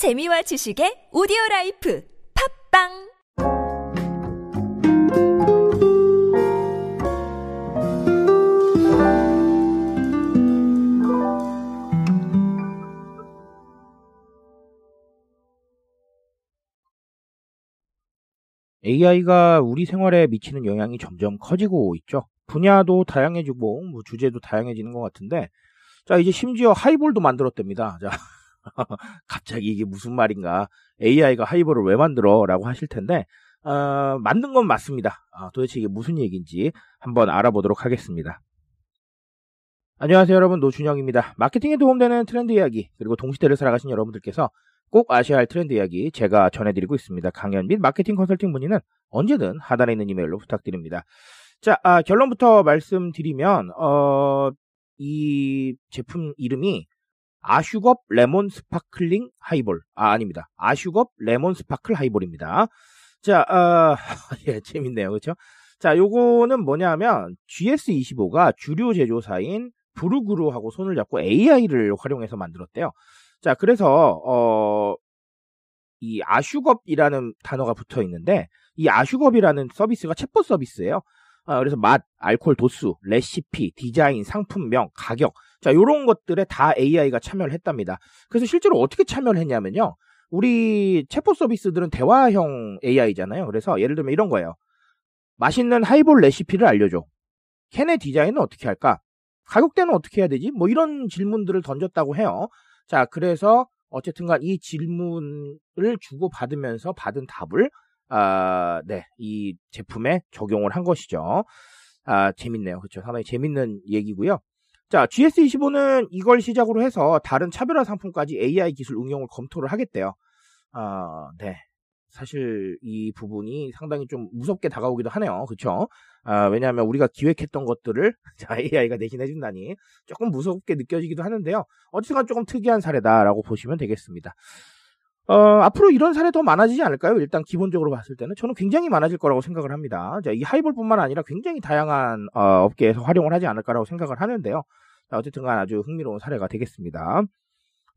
재미와 지식의 오디오 life 팟빵 AI가 우리 생활에 미치는 영향이 점점 커지고 있죠. 분야도 다양해지고 뭐 주제도 다양해지는 것 같은데 자 이제 심지어 하이볼도 만들었답니다. 자 갑자기 이게 무슨 말인가? AI가 하이볼을 왜 만들어?라고 하실 텐데 어, 만든 건 맞습니다. 아, 도대체 이게 무슨 얘기인지 한번 알아보도록 하겠습니다. 안녕하세요 여러분 노준영입니다. 마케팅에 도움되는 트렌드 이야기 그리고 동시대를 살아가신 여러분들께서 꼭 아셔야 할 트렌드 이야기 제가 전해드리고 있습니다. 강연 및 마케팅 컨설팅 문의는 언제든 하단에 있는 이메일로 부탁드립니다. 자, 아, 결론부터 말씀드리면, 어, 이 제품 이름이 아슈겁 레몬 스파클링 하이볼. 아, 아닙니다. 아슈겁 레몬 스파클 하이볼입니다. 자, 아, 예, 재밌네요. 그렇죠? 자, 요거는 뭐냐면 GS25가 주류 제조사인 브루그루하고 손을 잡고 AI를 활용해서 만들었대요. 자, 그래서 어, 이 아슈겁이라는 단어가 붙어 있는데 이 아슈겁이라는 서비스가 챗봇 서비스예요. 아, 그래서 맛, 알코올 도수, 레시피, 디자인, 상품명, 가격, 자 이런 것들에 다 AI가 참여를 했답니다. 그래서 실제로 어떻게 참여를 했냐면요, 우리 챗봇 서비스들은 대화형 AI잖아요. 그래서 예를 들면 이런 거예요. 맛있는 하이볼 레시피를 알려줘. 캔의 디자인은 어떻게 할까? 가격대는 어떻게 해야 되지? 뭐 이런 질문들을 던졌다고 해요. 자, 그래서 어쨌든간 이 질문을 주고 받으면서 받은 답을 아, 네, 이 제품에 적용을 한 것이죠. 아, 재밌네요. 그렇죠. 상당히 재밌는 얘기고요. 자, GS25는 이걸 시작으로 해서 다른 차별화 상품까지 AI 기술 응용을 검토를 하겠대요. 아, 네. 사실 이 부분이 상당히 좀 무섭게 다가오기도 하네요. 그렇죠? 아, 왜냐하면 우리가 기획했던 것들을 자, AI가 대신해 준다니 조금 무섭게 느껴지기도 하는데요. 어쨌든 조금 특이한 사례다라고 보시면 되겠습니다. 어, 앞으로 이런 사례 더 많아지지 않을까요? 일단 기본적으로 봤을 때는 저는 굉장히 많아질 거라고 생각을 합니다. 자, 이 하이볼뿐만 아니라 굉장히 다양한 어, 업계에서 활용을 하지 않을까라고 생각을 하는데요. 자, 어쨌든간 아주 흥미로운 사례가 되겠습니다.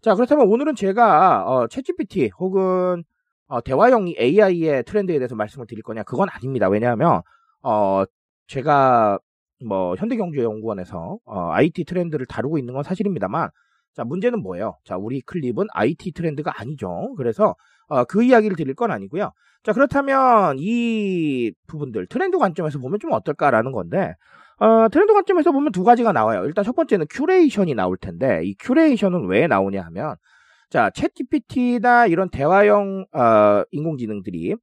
자, 그렇다면 오늘은 제가 어, 챗GPT 혹은 어, 대화형 AI의 트렌드에 대해서 말씀을 드릴 거냐? 그건 아닙니다. 왜냐하면 어, 제가 뭐 현대경제연구원에서 어, IT 트렌드를 다루고 있는 건 사실입니다만 자, 문제는 뭐예요? 자, 우리 클립은 IT 트렌드가 아니죠. 그래서 어, 그 이야기를 드릴 건 아니고요. 자, 그렇다면 이 부분들 트렌드 관점에서 보면 좀 어떨까라는 건데 어, 트렌드 관점에서 보면 두 가지가 나와요. 일단 첫 번째는 curation이 나올 텐데 이 curation은 왜 나오냐 하면 자, 챗GPT나 이런 대화형 어, 인공지능들이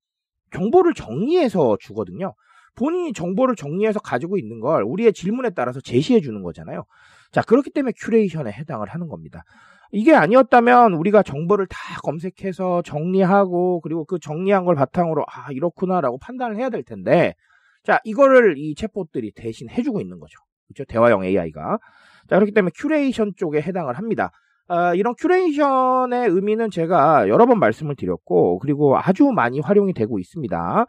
정보를 정리해서 주거든요. 본인이 정보를 정리해서 가지고 있는 걸 우리의 질문에 따라서 제시해 주는 거잖아요. 자, 그렇기 때문에 curation에 해당을 하는 겁니다. 이게 아니었다면 우리가 정보를 다 검색해서 정리하고 그리고 그 정리한 걸 바탕으로 아, 이렇구나라고 판단을 해야 될 텐데 자, 이거를 이 chatbot들이 대신 해주고 있는 거죠. 그렇죠? 대화형 AI가. 자, 그렇기 때문에 큐레이션 쪽에 해당을 합니다. 어, 이런 curation의 의미는 제가 여러 번 말씀을 드렸고, 그리고 아주 많이 활용이 되고 있습니다.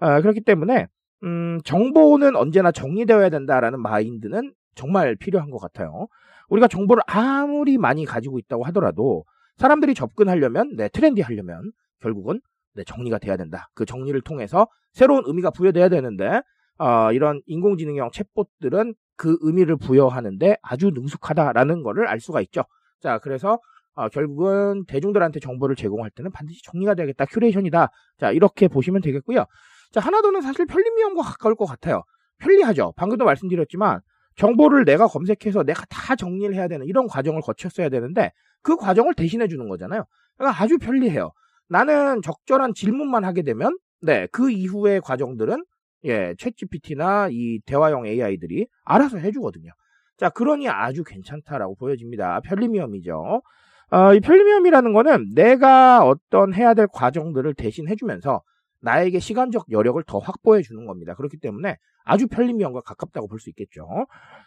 어, 그렇기 때문에, 음, 정보는 언제나 정리되어야 된다라는 마인드는 정말 필요한 것 같아요. 우리가 정보를 아무리 많이 가지고 있다고 하더라도, 사람들이 접근하려면, 네, 트렌디 하려면, 결국은, 네, 정리가 돼야 된다. 그 정리를 통해서 새로운 의미가 부여돼야 되는데, 어, 이런 인공지능형 챗봇들은 그 의미를 부여하는데 아주 능숙하다라는 것을 알 수가 있죠. 자, 그래서 어, 결국은 대중들한테 정보를 제공할 때는 반드시 정리가 돼야겠다. curation이다. 자, 이렇게 보시면 되겠고요. 자, 하나 더는 사실 편리미엄과 가까울 것 같아요. 편리하죠. 방금도 말씀드렸지만 정보를 내가 검색해서 내가 다 정리를 해야 되는 이런 과정을 거쳤어야 되는데 그 과정을 대신해 주는 거잖아요. 그러니까 아주 편리해요. 나는 적절한 질문만 하게 되면 네, 그 이후의 과정들은 예, 챗GPT나 이 대화형 AI들이 알아서 해 주거든요. 자, 그러니 아주 괜찮다라고 보여집니다. 편리미엄이죠. 어, 이 편리미엄이라는 거는 내가 어떤 해야 될 과정들을 대신 해주면서 나에게 시간적 여력을 더 확보해 주는 겁니다. 그렇기 때문에 아주 편리미엄과 가깝다고 볼 수 있겠죠.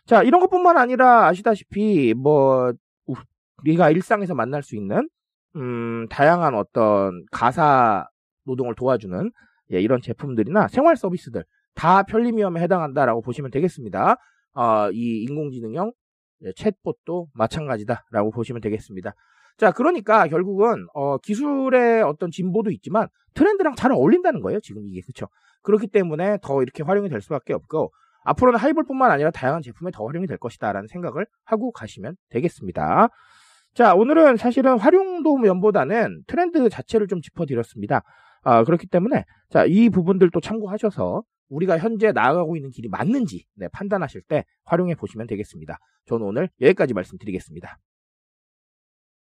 자, 이런 것뿐만 아니라 아시다시피 뭐 우리가 일상에서 만날 수 있는 음, 다양한 어떤 가사 노동을 도와주는 예, 이런 제품들이나 생활 서비스들 다 편리미엄에 해당한다라고 보시면 되겠습니다. 어, 이 인공지능형 챗봇도 마찬가지다라고 보시면 되겠습니다. 자, 그러니까 결국은 어, 기술의 어떤 진보도 있지만 트렌드랑 잘 어울린다는 거예요. 지금 이게 그렇죠. 그렇기 때문에 더 이렇게 활용이 될 수밖에 없고 앞으로는 하이볼뿐만 아니라 다양한 제품에 더 활용이 될 것이다라는 생각을 하고 가시면 되겠습니다. 자, 오늘은 사실은 활용도 면보다는 트렌드 자체를 좀 짚어드렸습니다. 아, 그렇기 때문에 자, 이 부분들도 참고하셔서 우리가 현재 나아가고 있는 길이 맞는지 네, 판단하실 때 활용해 보시면 되겠습니다. 저는 오늘 여기까지 말씀드리겠습니다.